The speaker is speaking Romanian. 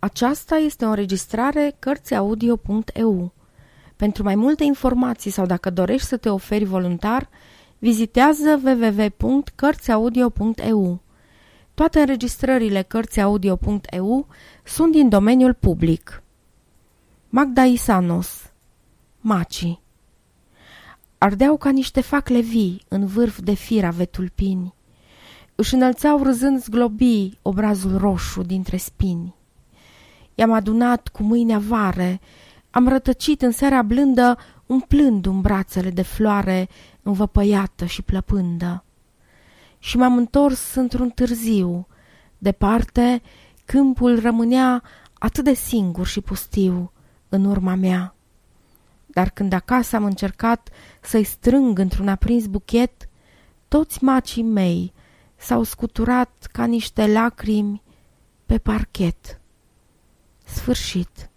Aceasta este o înregistrare Cărțiaudio.eu. Pentru mai multe informații sau dacă dorești să te oferi voluntar, vizitează www.cărțiaudio.eu. Toate înregistrările Cărțiaudio.eu sunt din domeniul public. Magda Isanos Maci Ardeau ca niște facle vii în vârf de firave tulpini. Își înălțau râzând zglobii obrazul roșu dintre spini. I-am adunat cu mâine avare, am rătăcit în seara blândă, umplând un brațele de floare, învăpăiată și plăpândă. Și m-am întors într-un târziu, departe, câmpul rămânea atât de singur și pustiu în urma mea. Dar când acasă am încercat să-i strâng într-un aprins buchet, toți macii mei s-au scuturat ca niște lacrimi pe parchet. вършит.